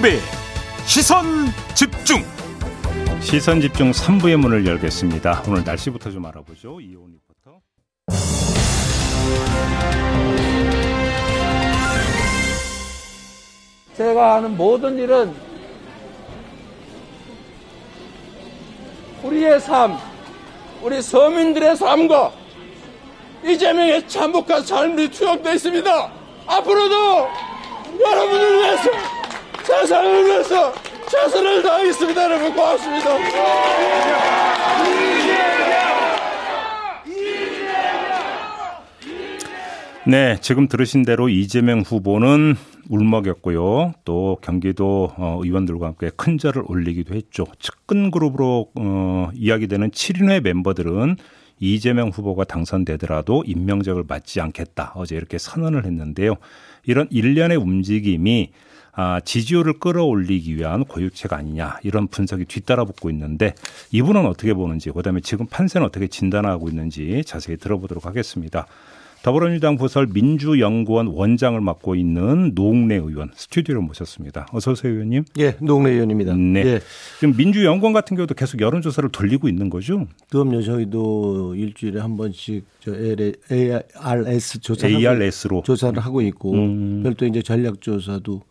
김종배 시선 집중 시선 집중 3부의 문을 열겠습니다. 오늘 날씨부터 좀 알아보죠. 이온 리포터. 제가 하는 모든 일은 우리의 삶, 우리 서민들의 삶과 이재명의 참혹한 삶이 투영되어 있습니다. 앞으로도 여러분을 위해서 세상을 위해서 최선을 다하겠습니다. 여러분 고맙습니다. 네, 지금 들으신 대로 이재명 후보는 울먹였고요. 또 경기도 어, 의원들과 함께 큰 절을 올리기도 했죠. 측근 그룹으로 어, 이야기되는 7인회 멤버들은 이재명 후보가 당선되더라도 임명적을 받지 않겠다. 어제 이렇게 선언을 했는데요. 이런 일련의 움직임이 아, 지지율을 끌어올리기 위한 고유책 아니냐 이런 분석이 뒤따라붙고 있는데 이분은 어떻게 보는지 그다음에 지금 판세는 어떻게 진단하고 있는지 자세히 들어보도록 하겠습니다. 더불어민주당 부설 민주연구원 원장을 맡고 있는 노웅래 의원 스튜디오로 모셨습니다. 어서 오세요, 의원님. 예, 노웅래 의원입니다. 네. 예. 지금 민주연구원 같은 경우도 계속 여론조사를 돌리고 있는 거죠? 그럼요. 저희도 일주일에 한 번씩 저 ARS 조사 ARS로 조사를 하고 있고 음. 별도 이제 전략 조사도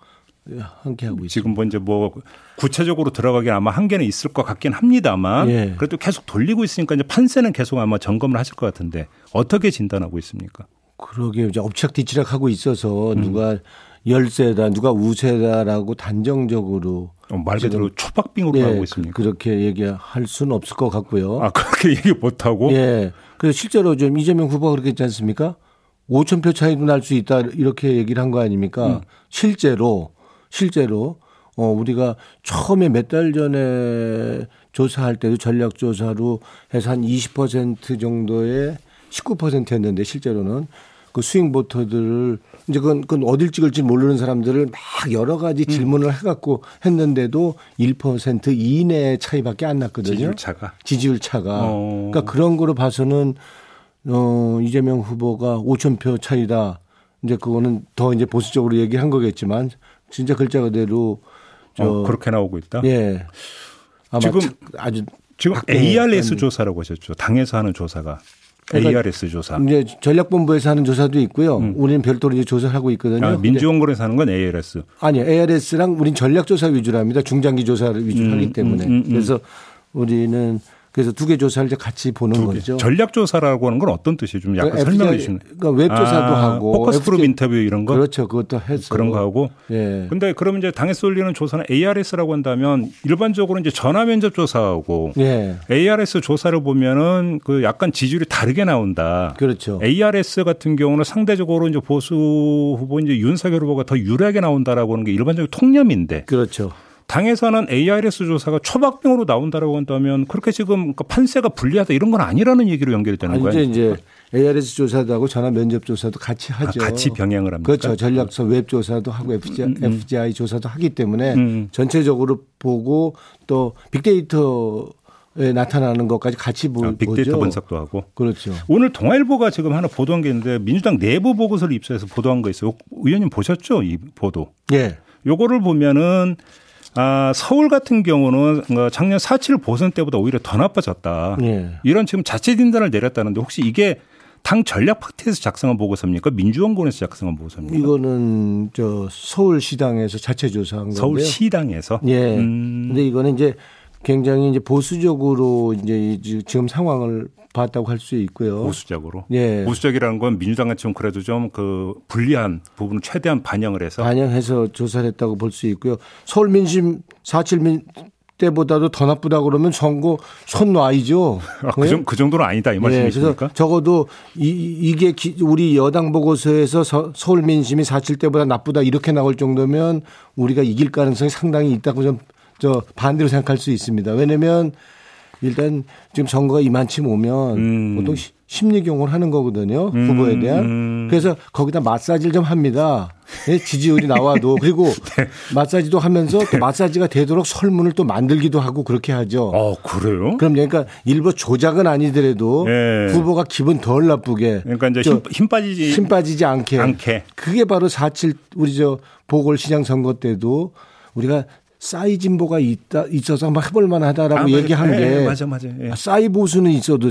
함께 하고 있습니다. 지금 뭐 이제 뭐 구체적으로 들어가긴 아마 한계는 있을 것 같긴 합니다만 예. 그래도 계속 돌리고 있으니까 이제 판세는 계속 아마 점검을 하실 것 같은데 어떻게 진단하고 있습니까? 그러게 이제 엎치락뒤치락 하고 있어서 음. 누가 열세다 누가 우세다라고 단정적으로 어, 말 그대로 초박빙으로 예, 하고 있습니까? 그렇게 얘기할 수는 없을 것 같고요. 아 그렇게 얘기 못 하고? 예. 그래서 실제로 좀 이재명 후보가 그렇게 했지 않습니까? 5천 표 차이도 날 수 있다 이렇게 얘기를 한 거 아닙니까? 음. 실제로 실제로 어 우리가 처음에 몇 달 전에 조사할 때도 전략 조사로 해서 한 20% 정도의 19%였는데 실제로는 그 스윙 보터들을 이제 그건, 그건 어딜 찍을지 모르는 사람들을 막 여러 가지 음. 질문을 해갖고 했는데도 1% 이내의 차이밖에 안 났거든요. 지지율 차가. 지지율 차가. 어. 그러니까 그런 거로 봐서는 어 이재명 후보가 5천 표 차이다. 이제 그거는 더 이제 보수적으로 얘기한 거겠지만 진짜 글자 그대로 저 어, 그렇게 나오고 있다. 예. 지금 아주 지금 ARS 조사라고 하셨죠. 당에서 하는 조사가 그러니까 ARS 조사. 이제 전략본부에서 하는 조사도 있고요. 음. 우리는 별도로 이제 조사를 하고 있거든요. 아, 민주연구원에서 하는 건 ARS. 아니요. ARS랑 우린 전략조사 위주로 합니다. 중장기 조사를 위주로 음, 하기 때문에. 음, 음, 음. 그래서 우리는 그래서 두 개 조사를 이제 같이 보는 거죠. 전략 조사라고 하는 건 어떤 뜻이에요? 좀 약간 FGI, 설명해 주시면. 그러니까 웹 조사도 아, 하고 focus group interview 이런 거. 그렇죠. 그것도 해서 그런 거 하고. 예. 근데 그러면 이제 당에서 올리는 조사는 ARS라고 한다면 일반적으로 이제 전화 면접 조사하고 예. ARS 조사를 보면은 그 약간 지지율이 다르게 나온다. 그렇죠. ARS 같은 경우는 상대적으로 이제 보수 후보 이제 윤석열 후보가 더 유리하게 나온다라고 하는 게 일반적인 통념인데. 그렇죠. 당에서는 ARS 조사가 초박빙으로 나온다라고 한다면 그렇게 지금 그 판세가 불리하다 이런 건 아니라는 얘기로 연결되는 아니, 거예요. 이제 이제 ARS 조사도 하고 전화 면접 조사도 같이 아, 하죠. 아, 같이 병행을 합니다. 그렇죠. 전략서 웹 조사도 하고 FGI, 음, 음. FGI 조사도 하기 때문에 음. 전체적으로 보고 또 빅데이터 에 나타나는 것까지 같이 보, 아, 빅데이터 보죠. 분석도 하고. 그렇죠. 오늘 동아일보가 지금 하나 보도한 게 있는데 민주당 내부 보고서를 입수해서 보도한 거 있어요. 의원님 보셨죠? 이 보도. 예. 요거를 보면은 아, 서울 같은 경우는 뭐 작년 4.7 보선 때보다 오히려 더 나빠졌다. 예. 이런 지금 자체 진단을 내렸다는데 혹시 이게 당 전략 파트에서 작성한 보고서입니까? 민주연구원에서 작성한 보고서입니까? 이거는 저 서울시당에서 자체 조사한 건데요. 서울시당에서? 예. 음. 근데 이거는 이제 굉장히 이제 보수적으로 이제 지금 상황을 봤다고 할 수 있고요. 보수적으로. 예. 보수적이라는 건 민주당 같이 좀 그래도 좀 그 불리한 부분을 최대한 반영을 해서 반영해서 조사를 했다고 볼 수 있고요. 서울 민심 4.7민 때보다도 더 나쁘다 그러면 선거 손 놔이죠. 아, 그, 네? 그, 정도는 아니다 이 말씀이십니까? 네, 적어도 이, 이게 우리 여당 보고서에서 서, 울 민심이 4.7 때보다 나쁘다 이렇게 나올 정도면 우리가 이길 가능성이 상당히 있다고 좀 저 반대로 생각할 수 있습니다. 왜냐하면 일단 지금 선거가 이만치 오면 음. 보통 심리 경호를 하는 거거든요. 음. 후보에 대한. 음. 그래서 거기다 마사지를 좀 합니다. 네, 지지율이 나와도 그리고 네. 마사지도 하면서 또 마사지가 되도록 설문을 또 만들기도 하고 그렇게 하죠. 아 그래요? 그럼 그러니까 일부 조작은 아니더라도 네. 후보가 기분 덜 나쁘게 그러니까 이제 힘, 힘, 빠지지 힘 빠지지 않게 않게 그게 바로 4.7 우리 저 보궐시장 선거 때도 우리가 싸이 진보가 있다 있어서 한번 해볼 만하다라고 아, 맞아. 얘기한 예, 게 맞아 맞아. 예. 싸이 보수는 있어도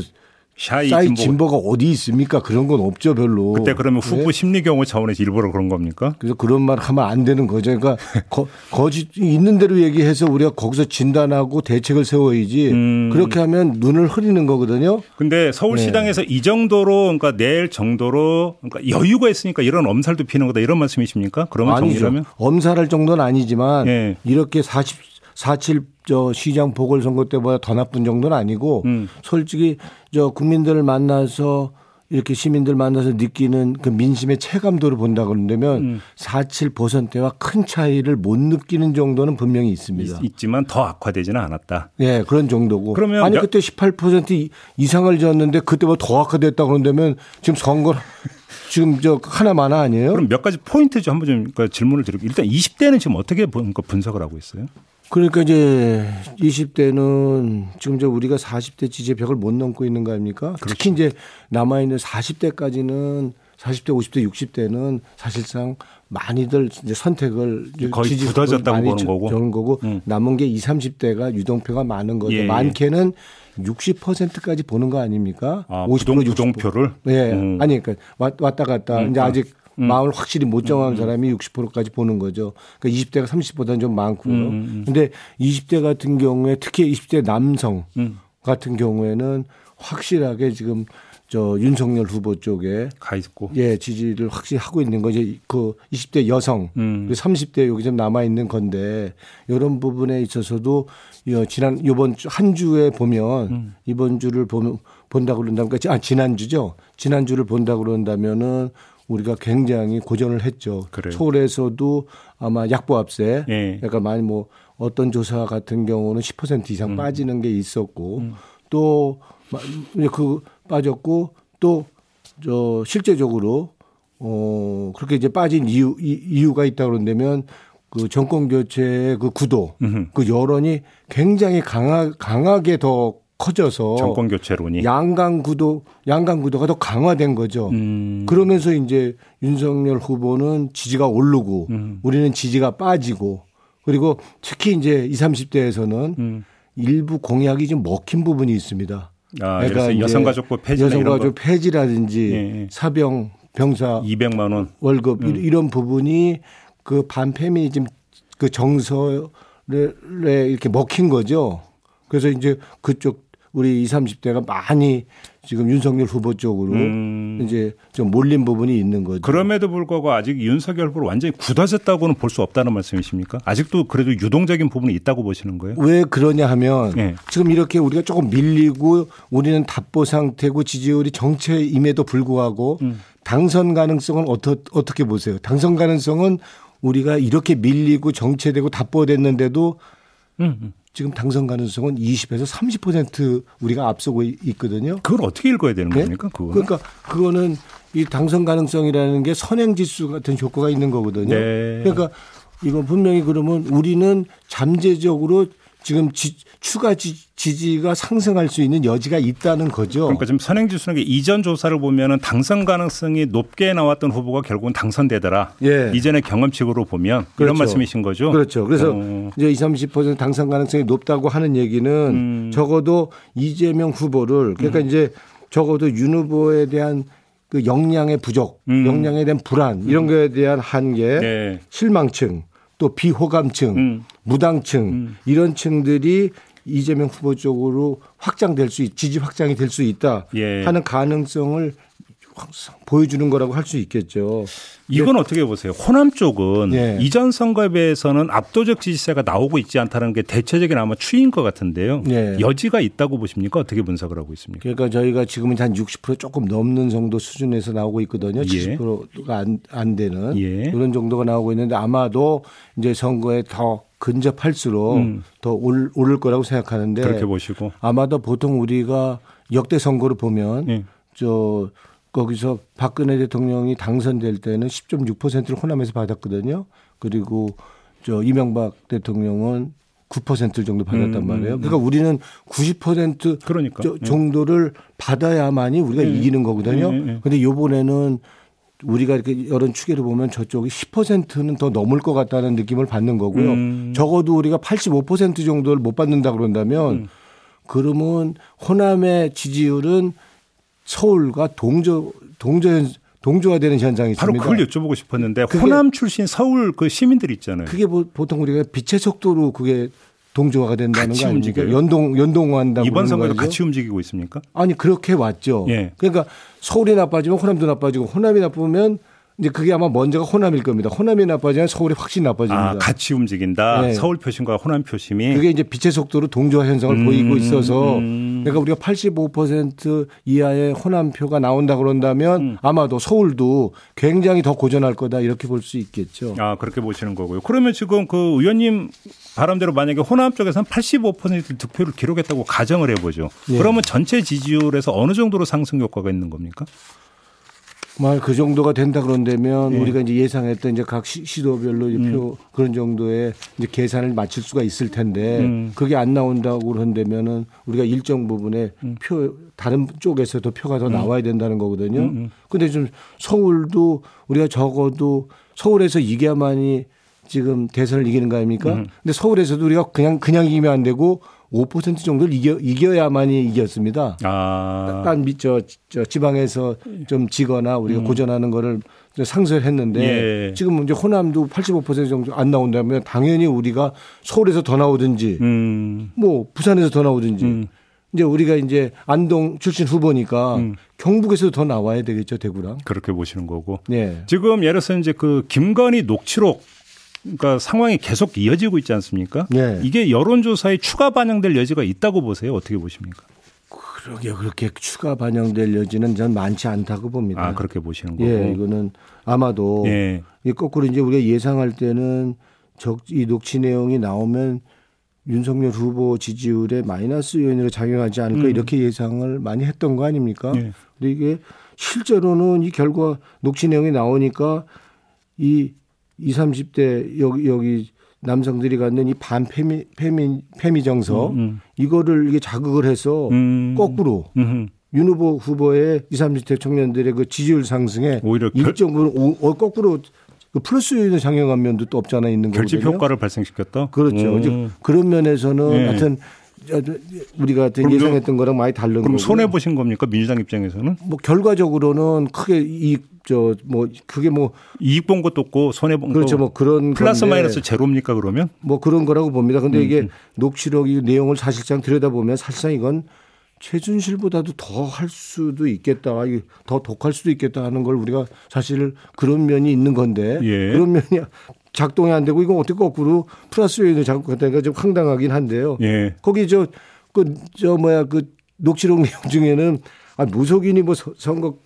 샤이 싸이 진보. 진보 가 어디 있습니까? 그런 건 없죠, 별로. 그때 그러면 후보 네? 심리 경호 차원에서 일부러 그런 겁니까? 그래서 그런 말 하면 안 되는 거죠. 그러니까 거, 거짓 있는 대로 얘기해서 우리가 거기서 진단하고 대책을 세워야지. 음. 그렇게 하면 눈을 흐리는 거거든요. 근데 서울시당에서 이 정도로 그러니까 낼 정도로 그러니까 여유가 있으니까 이런 엄살도 피는 거다 이런 말씀이십니까? 그러면 아니죠. 정리하면 엄살할 정도는 아니지만 예. 이렇게 40, 47, 저 시장 보궐선거 때보다 더 나쁜 정도는 아니고 음. 솔직히 저 국민들을 만나서 이렇게 시민들 만나서 느끼는 그 민심의 체감도를 본다 그런다면 음. 47%와 큰 차이를 못 느끼는 정도는 분명히 있습니다. 있 지만 더 악화되지는 않았다. 예, 그런 정도고. 그러면 아니 몇- 그때 18% 이- 이상을 졌는데 그때보다 더 악화됐다 그런다면 지금 선거 지금 저 하나만 아니에요? 그럼 몇 가지 포인트 좀 한번 좀 그러니까 질문을 드리고 일단 20대는 지금 어떻게 분- 그 분석을 하고 있어요? 그러니까 이제 20대는 지금 저 우리가 40대 지지의 벽을 못 넘고 있는 거 아닙니까? 그렇죠. 특히 이제 남아 있는 40대까지는 40대, 50대, 60대는 사실상 많이들 이제 선택을 거의 굳어졌다고 보는 거고. 저는 거고 음. 남은 게 20, 30대가 유동표가 많은 거죠. 예, 예. 많게는 60%까지 보는 거 아닙니까? 아, 부동, 부동표를? 예. 음. 아니 그러니까 왔- 왔다 갔다 이제 아직 마음을 확실히 못 정한 사람이 60%까지 보는 거죠. 그러니까 20대가 30보다는 좀 많고요. 음, 근데 20대 같은 경우에 특히 20대 남성 음. 같은 경우에는 확실하게 지금 저 윤석열 후보 쪽에 가 있고. 예, 지지를 확실히 하고 있는 거지. 그 20대 여성, 음. 그리고 30대 여기 좀 남아 있는 건데 이런 부분에 있어서도 이 지난 이번 주 한 주에 보면 음. 이번 주를 보면 본다 그런다면 그러니까 아 지난 주죠. 지난 주를 본다 그런다면은 우리가 굉장히 고전을 했죠. 그래요. 서울에서도 아마 약보합세, 예. 그러니까 많이 뭐 어떤 조사 같은 경우는 10% 음. 이상 빠지는 게 있었고 또 마- 이제 그 빠졌고 또 저 실제적으로 어 그렇게 이제 빠진 이유 이- 이유가 있다 그런다면 그 정권 교체의 그 구도 음흠. 그 여론이 굉장히 강하, 강하게 더 커져서 정권 교체론이. 양강 구도 양강 구도가 더 강화된 거죠. 음. 그러면서 이제 윤석열 후보는 지지가 오르고 음. 우리는 지지가 빠지고 그리고 특히 이제 20, 30대에서는 음. 일부 공약이 좀 먹힌 부분이 있습니다. 아, 들어서 여성가족부 폐지 여성가족 폐지라든지 예, 예. 사병 병사 200만 원. 월급 음. 이- 이런 부분이 그 반페미니즘 그 정서에 이렇게 먹힌 거죠. 그래서 이제 그쪽 우리 20, 30대가 많이 지금 윤석열 후보 쪽으로 음. 이제 좀 몰린 부분이 있는 거죠. 그럼에도 불구하고 아직 윤석열 후보를 완전히 굳어졌다고는 볼 수 없다는 말씀이십니까? 아직도 그래도 유동적인 부분이 있다고 보시는 거예요? 왜 그러냐 하면 예. 지금 이렇게 우리가 조금 밀리고 우리는 답보 상태고 지지율이 정체임에도 불구하고 음. 당선 가능성은 어떠, 어떻게 보세요? 당선 가능성은 우리가 이렇게 밀리고 정체되고 답보됐는데도 음, 음. 지금 당선 가능성은 20에서 30% 우리가 앞서고 있- 있거든요. 그걸 어떻게 읽어야 되는 네? 겁니까? 그거 그러니까 그거는 이 당선 가능성이라는 게 선행 지수 같은 효과가 있는 거거든요. 네. 그러니까 이건 분명히 그러면 우리는 잠재적으로 지금 지- 추가 지, 지가 상승할 수 있는 여지가 있다는 거죠. 그러니까 지금 선행지수는 게 이전 조사를 보면은 당선 가능성이 높게 나왔던 후보가 결국은 당선되더라. 예. 이전의 경험칙으로 보면 이런 그렇죠. 말씀이신 거죠? 그렇죠. 그래서 어. 이제 20, 30% 당선 가능성이 높다고 하는 얘기는 음. 적어도 이재명 후보를 그러니까 이제 적어도 윤 후보에 대한 그 역량의 부족, 음. 역량에 대한 불안 이런 거에 대한 한계, 네. 실망층, 또 비호감층, 음. 무당층 이런 층들이 이재명 후보 쪽으로 확장될 수, 있, 지지 확장이 될 수 있다 예. 하는 가능성을 보여주는 거라고 할 수 있겠죠. 이건 어떻게 보세요? 호남 쪽은 예. 이전 선거에 비해서는 압도적 지지세가 나오고 있지 않다는 게 대체적인 아마 추이인 것 같은데요. 예. 여지가 있다고 보십니까? 어떻게 분석을 하고 있습니까? 그러니까 저희가 지금은 한 60% 조금 넘는 정도 수준에서 나오고 있거든요. 예. 70%가 안, 안 되는 예. 이런 정도가 나오고 있는데 아마도 이제 선거에 더 근접할수록 음. 더 올, 오를 거라고 생각하는데 그렇게 보시고. 아마도 보통 우리가 역대 선거를 보면 예. 저 거기서 박근혜 대통령이 당선될 때는 10.6%를 호남에서 받았거든요. 그리고 저 이명박 대통령은 9% 정도 받았단 음, 말이에요. 그러니까 우리는 90% 그러니까. 저- 예. 정도를 받아야만이 우리가 이기는 거거든요. 예, 예. 근데 요번에는 우리가 이렇게 여론 추계를 보면 저쪽이 10%는 더 넘을 것 같다는 느낌을 받는 거고요. 음. 적어도 우리가 85% 정도를 못 받는다 그런다면 음. 그러면 호남의 지지율은 서울과 동조 동조 동조가 되는 현상이 바로 있습니다. 그걸 여쭤보고 싶었는데 호남 출신 서울 그 시민들 있잖아요. 그게 뭐 보통 우리가 빛의 속도로 그게 동조화가 된다는 같이 거 아닙니까? 움직여요? 연동 연동한다고 이번 선거에도 거죠. 같이 움직이고 있습니까? 아니 그렇게 왔죠. 예. 그러니까 서울이 나빠지면 호남도 나빠지고 호남이 나쁘면 이제 그게 아마 먼저가 호남일 겁니다. 호남이 나빠지면 서울이 확실히 나빠집니다. 아, 같이 움직인다. 네. 서울 표심과 호남 표심이 그게 이제 빛의 속도로 동조화 현상을 음, 보이고 있어서 음. 그러니까 우리가 85% 이하의 호남 표가 나온다 그런다면 음. 아마도 서울도 굉장히 더 고전할 거다 이렇게 볼 수 있겠죠. 아, 그렇게 보시는 거고요. 그러면 지금 그 의원님 바람대로 만약에 호남 쪽에서 한85% 득표를 기록했다고 가정을 해보죠. 예. 그러면 전체 지지율에서 어느 정도로 상승 효과가 있는 겁니까? 말 그 정도가 된다 그런다면 예. 우리가 이제 예상했던 이제 각 시- 시도별로 이제 표 그런 정도의 이제 계산을 맞출 수가 있을 텐데 음. 그게 안 나온다고 그런다면은 우리가 일정 부분에 음. 표 다른 쪽에서도 표가 더 나와야 된다는 거거든요. 근데 좀 서울도 우리가 적어도 서울에서 이겨야만이 지금 대선을 이기는 거 아닙니까? 음. 근데 서울에서도 우리가 그냥 그냥 이기면 안 되고 5% 정도를 이겨 이겨야만이 이겼습니다. 아, 딴 밑, 저, 저 지방에서 좀 지거나 우리가 고전하는 거를 상쇄를 했는데 음. 예. 지금 이제 호남도 85% 정도 안 나온다면 당연히 우리가 서울에서 더 나오든지 음, 뭐 부산에서 더 나오든지 음. 이제 우리가 이제 안동 출신 후보니까 음. 경북에서도 더 나와야 되겠죠 대구랑. 그렇게 보시는 거고. 네. 지금 예를 들어서 이제 그 김건희 녹취록 그러니까 상황이 계속 이어지고 있지 않습니까? 네. 이게 여론조사에 추가 반영될 여지가 있다고 보세요. 어떻게 보십니까? 그러게 그렇게 추가 반영될 여지는 전 많지 않다고 봅니다. 아, 그렇게 보시는 거고. 예, 이거는 아마도 예. 이 거꾸로 이제 우리가 예상할 때는 적, 이 녹취 내용이 나오면 윤석열 후보 지지율에 마이너스 요인으로 작용하지 않을까 이렇게 예상을 많이 했던 거 아닙니까? 음. 예. 근데 이게 실제로는 이 결과 녹취 내용이 나오니까 이 20, 30대 여기 여기 남성들이 갖는 이 반페미 페미 페미 정서 음, 이거를 이게 자극을 해서 음. 거꾸로 음. 윤 후보 후보의 20, 30대 청년들의 그 지지율 상승에 오히려 결- 일정 부분 오- 어, 거꾸로 그 플러스 요인을 작용한 면도 또 없잖아 있는 결집 거거든요. 효과를 발생시켰다. 그렇죠. 음. 이제 그런 면에서는 예. 하여튼 우리가 그럼 좀- 예상했던 거랑 많이 다른 그럼 거고. 손해 보신 겁니까 민주당 입장에서는 뭐 결과적으로는 크게 이저뭐 그게 뭐 이익 본 것도 없고 손해 본 그렇죠. 거. 뭐 그런 플러스 마이너스 제로입니까 그러면? 뭐 그런 거라고 봅니다. 근데 음, 이게 녹취록 이 내용을 사실상 들여다보면 사실상 이건 최준실보다도 더 할 수도 있겠다, 이더 독할 수도 있겠다 하는 걸 우리가 사실 그런 면이 있는 건데 예. 그런 면이 작동이 안 되고 이건 어떻게 거꾸로 플러스 요인을 작동했다니까 좀 황당하긴 한데요. 예. 거기 저 그 저 뭐야 그 녹취록 내용 중에는 아 무속인이 뭐 서- 선거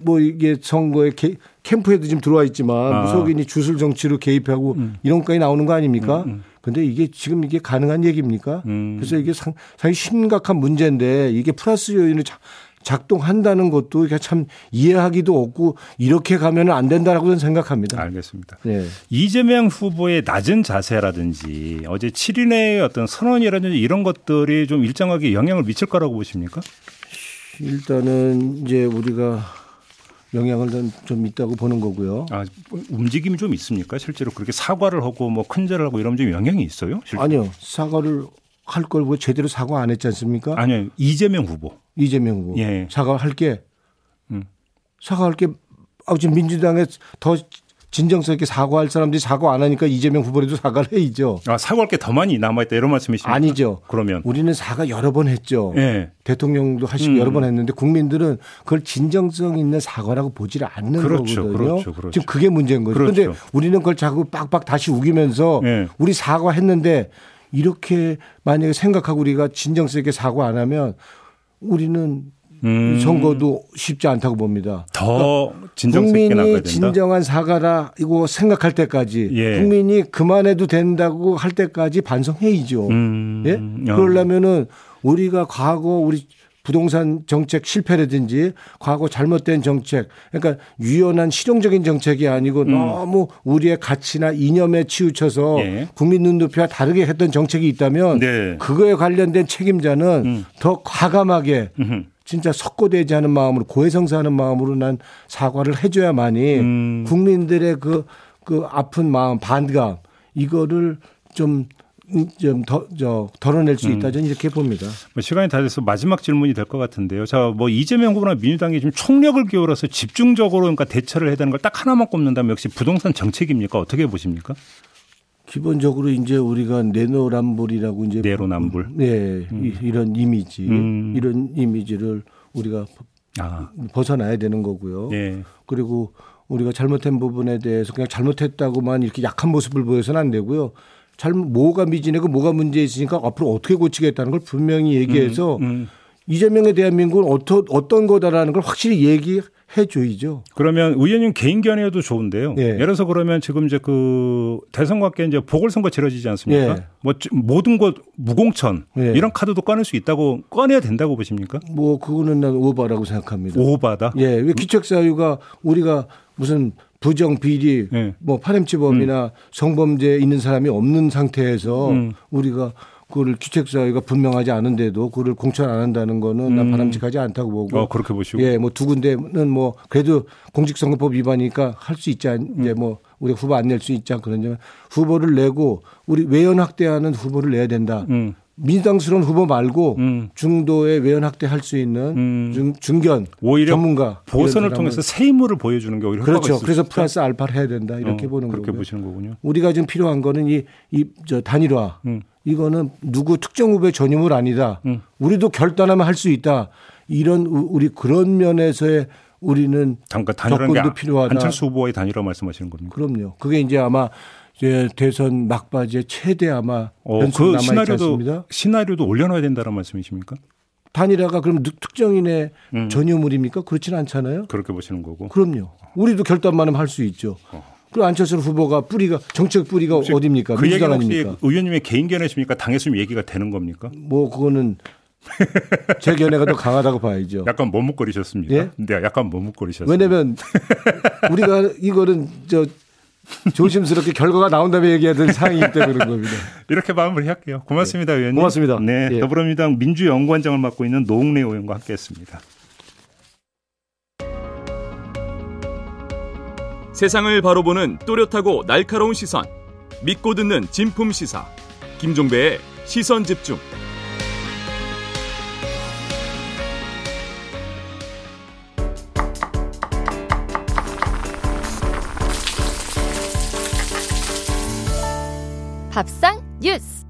뭐 이게 선거에 개- 캠프에도 지금 들어와 있지만 아. 무속인이 주술 정치로 개입하고 이런 것까지 나오는 거 아닙니까? 근데 이게 지금 이게 가능한 얘기입니까? 음. 그래서 이게 상, 상당히 심각한 문제인데 이게 플러스 요인을 작- 작동한다는 것도 참 이해하기도 없고 이렇게 가면 안 된다라고 저는 생각합니다. 알겠습니다. 네. 이재명 후보의 낮은 자세라든지 어제 7인의 어떤 선언이라든지 이런 것들이 좀 일정하게 영향을 미칠 거라고 보십니까? 일단은 이제 우리가 영향을 좀- 좀 있다고 보는 거고요. 아, 움직임이 좀 있습니까? 실제로 그렇게 사과를 하고 뭐 큰절을 하고 이러면 좀 영향이 있어요? 실제로? 아니요. 사과를 할 걸 왜 제대로 사과 안 했지 않습니까? 아니요. 이재명 후보. 이재명 후보. 예. 사과할 게. 음. 사과할 게. 아, 지금 민주당에 더 진정성 있게 사과할 사람들이 사과 안 하니까 이재명 후보라도 사과를 해야죠. 아, 사과할 게 더 많이 남아있다 이런 말씀이십니까? 아니죠. 그러면. 우리는 사과 여러 번 했죠. 예. 대통령도 하시고 음. 여러 번 했는데 국민들은 그걸 진정성 있는 사과라고 보지를 않는 그렇죠, 거거든요. 그렇죠, 그렇죠. 지금 그게 문제인 거죠. 그런데 그렇죠. 우리는 그걸 자꾸 빡빡 다시 우기면서 예. 우리 사과했는데 이렇게 만약에 생각하고 우리가 진정성 있게 사과 안 하면 우리는 음. 선거도 쉽지 않다고 봅니다. 더 나가야 국민이. 진정한 사과라 이거 생각할 때까지 예. 국민이 그만해도 된다고 할 때까지 반성해야죠. 음. 예? 어. 그러려면은 우리가 과거 우리 부동산 정책 실패라든지 과거 잘못된 정책 그러니까 유연한 실용적인 정책이 아니고 너무 우리의 가치나 이념에 치우쳐서 음. 예. 국민 눈높이와 다르게 했던 정책이 있다면 네. 그거에 관련된 책임자는 음. 더 과감하게 음흠. 진짜 석고되지 않은 마음으로 고해성사하는 마음으로 난 사과를 해줘야만이 음. 국민들의 그, 그 아픈 마음, 반감 이거를 좀 좀 더, 저, 덜어낼 수 있다. 저는 이렇게 봅니다. 뭐 시간이 다 돼서 마지막 질문이 될 것 같은데요. 자, 뭐 이재명 후보나 민주당이 지금 총력을 기울여서 집중적으로 그러니까 대처를 해야 되는 걸 딱 하나만 꼽는다면 역시 부동산 정책입니까? 어떻게 보십니까? 기본적으로 이제 우리가 내노남불이라고 이제 내로남불. 네, 이- 이런 이미지, 음. 이런 이미지를 우리가 아, 벗어나야 되는 거고요. 예. 그리고 우리가 잘못한 부분에 대해서 그냥 잘못했다고만 이렇게 약한 모습을 보여서는 안 되고요. 잘못 뭐가 미진하고 뭐가 문제 있으니까 앞으로 어떻게 고치겠다는 걸 분명히 얘기해서 음. 이재명의 대한민국은 어떤 어떤 거다라는 걸 확실히 얘기해 줘야죠. 그러면 의원님 개인 견해도 좋은데요. 예. 예를 들어서 그러면 지금 이제 그 대선과 함께 이제 보궐선거 치러지지 않습니까? 예. 뭐 지- 모든 것 무공천 예. 이런 카드도 꺼낼 수 있다고 꺼내야 된다고 보십니까? 뭐 그거는 난 오바라고 생각합니다. 오바다. 예, 왜 기책사유가 우리가 무슨 부정 비리, 예. 뭐 파렴치범이나 성범죄 있는 사람이 없는 상태에서 음. 우리가 그거를 기책사유가 분명하지 않은데도 그거를 공천 안 한다는 거는 난 바람직하지 않다고 보고. 어, 그렇게 보시고. 예, 뭐 두 군데는 뭐 그래도 공직선거법 위반이니까 할 수 있지 않, 이제 뭐 우리 후보 안 낼 수 있지 않 그런 점 후보를 내고 우리 외연 확대하는 후보를 내야 된다. 음. 민주당스러운 후보 말고 음. 중도에 외연 확대할 수 있는 음. 중, 중견 오히려 전문가 보선을 통해서 새 인물을 보여주는 게 오히려 그렇죠. 그래서. 플러스 알파를 해야 된다 이렇게 어, 보는 그렇게 거고요. 보시는 거군요. 우리가 지금 필요한 거는 이 이 저 단일화. 음. 이거는 누구 특정 후보의 전유물 아니다. 음. 우리도 결단하면 할 수 있다. 이런 우- 우리 그런 면에서의 우리는 잠깐 접근도 아- 필요하다. 안철수 후보의 단일화 말씀하시는 겁니까? 그럼요. 그게 이제 아마 이제 대선 막바지에 최대 아마 어, 그 시나리오도 않습니다. 시나리오도 올려놔야 된다는 말씀이십니까? 단일화가 그럼 특- 특정인의 음. 전유물입니까? 그렇지는 않잖아요. 그렇게 보시는 거고. 그럼요. 우리도 결단만 하면 할수 있죠. 그리고 안철수 후보가 뿌리가 정책 뿌리가 어디입니까? 그 얘기는 혹시? 의원님의 개인 견해십니까? 당에서 얘기가 되는 겁니까? 뭐 그거는 제 견해가 더 강하다고 봐야죠. 약간 머뭇거리셨습니까? 예? 네, 약간 머뭇거리셨어요. 왜냐면 우리가 이거는 저 조심스럽게 결과가 나온 다음에 얘기해야 될 사항이기 때문에 그런 겁니다. 이렇게 마무리할게요. 고맙습니다, 의원님. 고맙습니다. 네, 예. 더불어민주당 민주연구원장을 맡고 있는 노웅래 의원과 함께했습니다. 세상을 바로 보는 또렷하고 날카로운 시선. 믿고 듣는 진품 시사. 김종배의 시선 집중. 밥상 뉴스.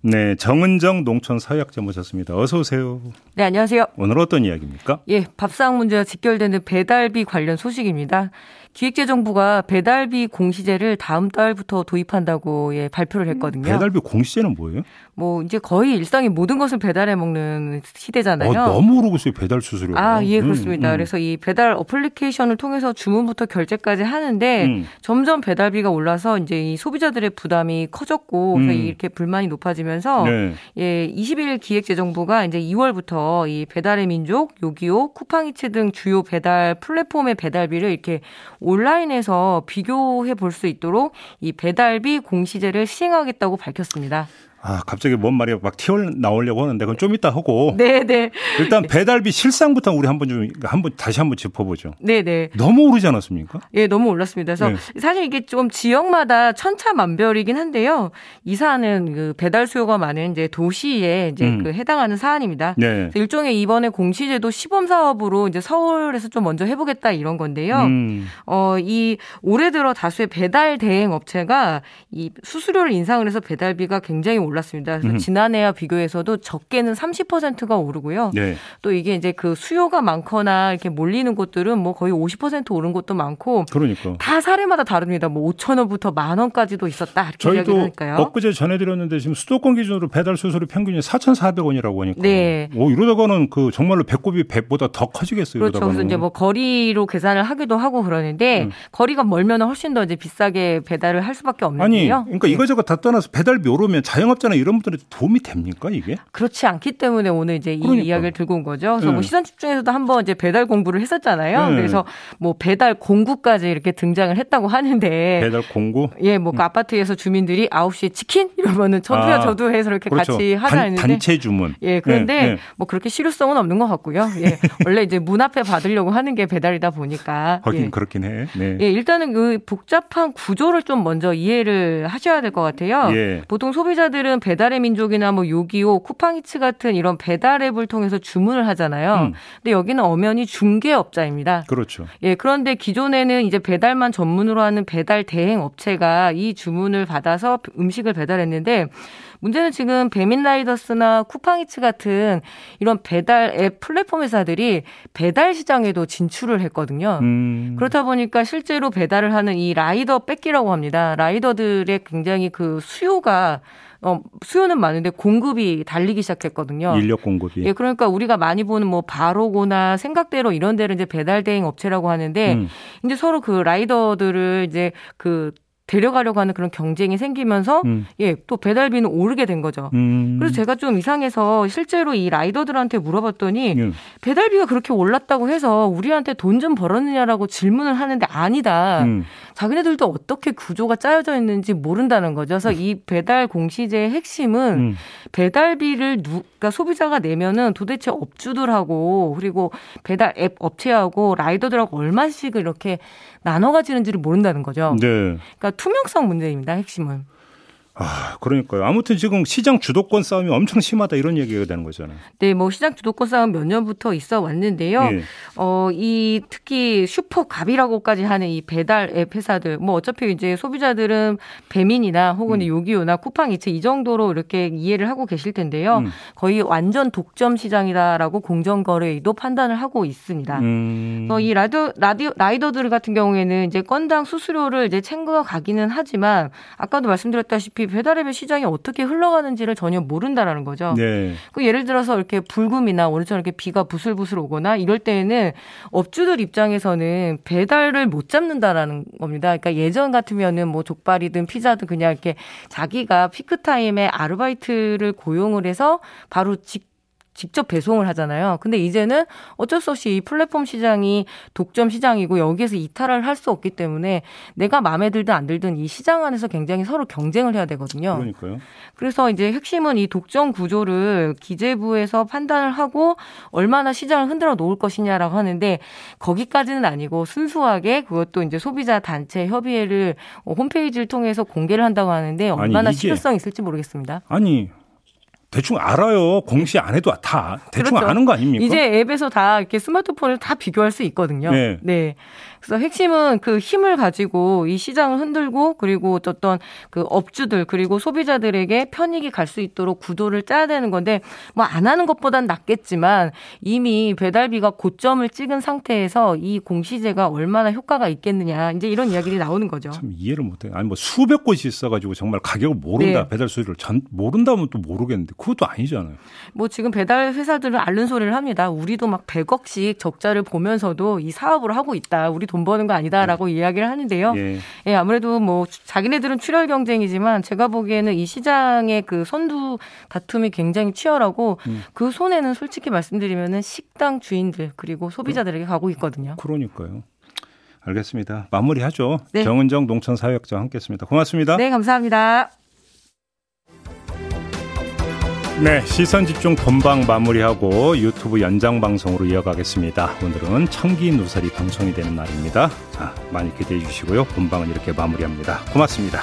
네, 정은정 농촌 사회학자 모셨습니다. 어서 오세요. 네, 안녕하세요. 오늘 어떤 이야기입니까? 예, 밥상 문제와 직결되는 배달비 관련 소식입니다. 기획재정부가 배달비 공시제를 다음 달부터 도입한다고 예, 발표를 했거든요. 배달비 공시제는 뭐예요? 뭐 이제 거의 일상의 모든 것을 배달해 먹는 시대잖아요. 어, 너무 오르고 있어요, 배달 수수료. 아, 예, 그렇습니다. 그래서 이 배달 어플리케이션을 통해서 주문부터 결제까지 하는데 음. 점점 배달비가 올라서 이제 이 소비자들의 부담이 커졌고 음. 이렇게 불만이 높아지면서 네. 예, 20일 기획재정부가 이제 2월부터 이 배달의 민족, 요기요, 쿠팡이츠 등 주요 배달 플랫폼의 배달비를 이렇게 온라인에서 비교해 볼 수 있도록 이 배달비 공시제를 시행하겠다고 밝혔습니다. 아, 갑자기 뭔 말이 막 튀어나오려고 하는데 그건 좀 이따 하고 네, 네. 일단 배달비 실상부터 우리 한번 좀 한번 다시 한번 짚어보죠. 네, 네. 너무 오르지 않았습니까? 예, 너무 올랐습니다. 그래서 네. 사실 이게 좀 지역마다 천차만별이긴 한데요. 이 사안은 그 배달 수요가 많은 이제 도시에 이제 음. 그 해당하는 사안입니다. 네. 일종의 이번에 공시제도 시범 사업으로 이제 서울에서 좀 먼저 해보겠다 이런 건데요. 음. 어, 이 올해 들어 다수의 배달 대행 업체가 이 수수료를 인상을 해서 배달비가 굉장히 올 랐습니다. 그래서 음. 지난해와 비교해서도 적게는 30%가 오르고요. 네. 또 이게 이제 그 수요가 많거나 이렇게 몰리는 곳들은 뭐 거의 50% 오른 곳도 많고 그러니까. 다 사례마다 다릅니다. 뭐 5천 원부터 만 원까지도 있었다 이렇게 이야기를 저희도 하니까요. 엊그제 전해드렸는데 지금 수도권 기준으로 배달 수수료 평균이 4,400원이라고 하니까. 네. 오, 이러다가는 그 정말로 배꼽이 배보다 더 커지겠어요. 그렇죠. 그래서 이러다가는. 이제 뭐 거리로 계산을 하기도 하고 그러는데 음. 거리가 멀면 훨씬 더 이제 비싸게 배달을 할 수밖에 아니, 없는데요. 그러니까 예. 이거저거 다 떠나서 배달비 오르면 자영업자 나 이런 분들이 도움이 됩니까 이게? 그렇지 않기 때문에 오늘 이제 이 그러니까. 이야기를 들고 온 거죠. 그래서 네. 뭐 시선 집중에서도 한번 이제 배달 공부를 했었잖아요. 네. 그래서 뭐 배달 공구까지 이렇게 등장을 했다고 하는데 배달 공구. 예, 뭐그 아파트에서 주민들이 9시에 치킨 이러면은 저도요, 아. 저도요 주도해서 이렇게 그렇죠. 같이 하자 단, 했는데 단체 주문. 예, 그런데 예, 예. 뭐 그렇게 실효성은 없는 것 같고요. 예. 원래 이제 문 앞에 받으려고 하는 게 배달이다 보니까. 하긴 예. 그렇긴 해. 네. 예, 일단은 그 복잡한 구조를 좀 먼저 이해를 하셔야 될 것 같아요. 예. 보통 소비자들은 배달의 민족이나 뭐 요기요, 쿠팡이츠 같은 이런 배달 앱을 통해서 주문을 하잖아요. 음. 근데 여기는 엄연히 중개업자입니다. 그렇죠. 예, 그런데 기존에는 이제 배달만 전문으로 하는 배달 대행 업체가 이 주문을 받아서 음식을 배달했는데 문제는 지금 배민라이더스나 쿠팡이츠 같은 이런 배달 앱 플랫폼 회사들이 배달 시장에도 진출을 했거든요. 음. 그렇다 보니까 실제로 배달을 하는 이 라이더 뺏기라고 합니다. 라이더들의 굉장히 그 수요가 어, 수요는 많은데 공급이 달리기 시작했거든요. 인력 공급이. 예, 그러니까 우리가 많이 보는 뭐 바로고나 생각대로 이런 데를 이제 배달 대행 업체라고 하는데 음. 이제 서로 그 라이더들을 이제 그 데려가려고 하는 그런 경쟁이 생기면서 음. 예, 또 배달비는 오르게 된 거죠. 음. 그래서 제가 좀 이상해서 실제로 이 라이더들한테 물어봤더니 예. 배달비가 그렇게 올랐다고 해서 우리한테 돈 좀 벌었느냐라고 질문을 하는데 아니다. 음. 자기네들도 어떻게 구조가 짜여져 있는지 모른다는 거죠. 그래서 이 배달 공시제의 핵심은 음. 배달비를 누, 그러니까 소비자가 내면은 도대체 업주들하고 그리고 배달 앱 업체하고 라이더들하고 얼마씩 이렇게 나눠 가지는지를 모른다는 거죠. 네. 그러니까 투명성 문제입니다. 핵심은. 아, 그러니까요. 아무튼 지금 시장 주도권 싸움이 엄청 심하다 이런 얘기가 되는 거잖아요. 네, 뭐 시장 주도권 싸움 몇 년부터 있어 왔는데요. 예. 어, 이 특히 슈퍼갑이라고까지 하는 이 배달 앱 회사들, 뭐 어차피 이제 소비자들은 배민이나 혹은 음. 요기요나 쿠팡이츠 이 정도로 이렇게 이해를 하고 계실 텐데요. 음. 거의 완전 독점 시장이다라고 공정거래위도 판단을 하고 있습니다. 음. 그래서 이 라디오, 라디오, 라이더들 같은 경우에는 이제 건당 수수료를 이제 챙겨 가기는 하지만 아까도 말씀드렸다시피 배달앱의 시장이 어떻게 흘러가는지를 전혀 모른다라는 거죠. 네. 그 예를 들어서 이렇게 불금이나 오늘처럼 이렇게 비가 부슬부슬 오거나 이럴 때에는 업주들 입장에서는 배달을 못 잡는다라는 겁니다. 그러니까 예전 같으면은 뭐 족발이든 피자든 그냥 이렇게 자기가 피크 타임에 아르바이트를 고용을 해서 바로 직 직접 배송을 하잖아요. 근데 이제는 어쩔 수 없이 이 플랫폼 시장이 독점 시장이고 여기에서 이탈을 할 수 없기 때문에 내가 마음에 들든 안 들든 이 시장 안에서 굉장히 서로 경쟁을 해야 되거든요. 그러니까요. 그래서 이제 핵심은 이 독점 구조를 기재부에서 판단을 하고 얼마나 시장을 흔들어 놓을 것이냐라고 하는데 거기까지는 아니고 순수하게 그것도 이제 소비자 단체 협의회를 홈페이지를 통해서 공개를 한다고 하는데 얼마나 이게- 실효성이 있을지 모르겠습니다. 아니 대충 알아요. 공시 안 해도 다 대충 그렇죠. 아는 거 아닙니까? 이제 앱에서 다 이렇게 스마트폰을 다 비교할 수 있거든요. 네. 그래서 핵심은 그 힘을 가지고 이 시장을 흔들고 그리고 어떤 그 업주들 그리고 소비자들에게 편익이 갈 수 있도록 구도를 짜야 되는 건데 뭐 안 하는 것보단 낫겠지만 이미 배달비가 고점을 찍은 상태에서 이 공시제가 얼마나 효과가 있겠느냐 이제 이런 이야기들이 나오는 거죠. 참 이해를 못해. 아니 뭐 수백 곳이 있어가지고 정말 가격을 모른다 네. 배달 수수료를 전 모른다면 또 모르겠는데 그것도 아니잖아요. 뭐 지금 배달 회사들은 앓는 소리를 합니다. 우리도 막 100억씩 적자를 보면서도 이 사업을 하고 있다. 우리 돈 버는 거 아니다라고 이야기를 하는데요. 예. 예, 아무래도 뭐 자기네들은 출혈 경쟁이지만 제가 보기에는 이 시장의 그 선두 다툼이 굉장히 치열하고 음. 그 손에는 솔직히 말씀드리면은 식당 주인들 그리고 소비자들에게 가고 있거든요. 그러니까요. 알겠습니다. 마무리하죠. 네. 정은정 농촌사회학장 함께했습니다. 고맙습니다. 네, 감사합니다. 네, 시선 집중 본방 마무리하고 유튜브 연장 방송으로 이어가겠습니다. 오늘은 청기 누설이 방송이 되는 날입니다. 자, 많이 기대해 주시고요. 본방은 이렇게 마무리합니다. 고맙습니다.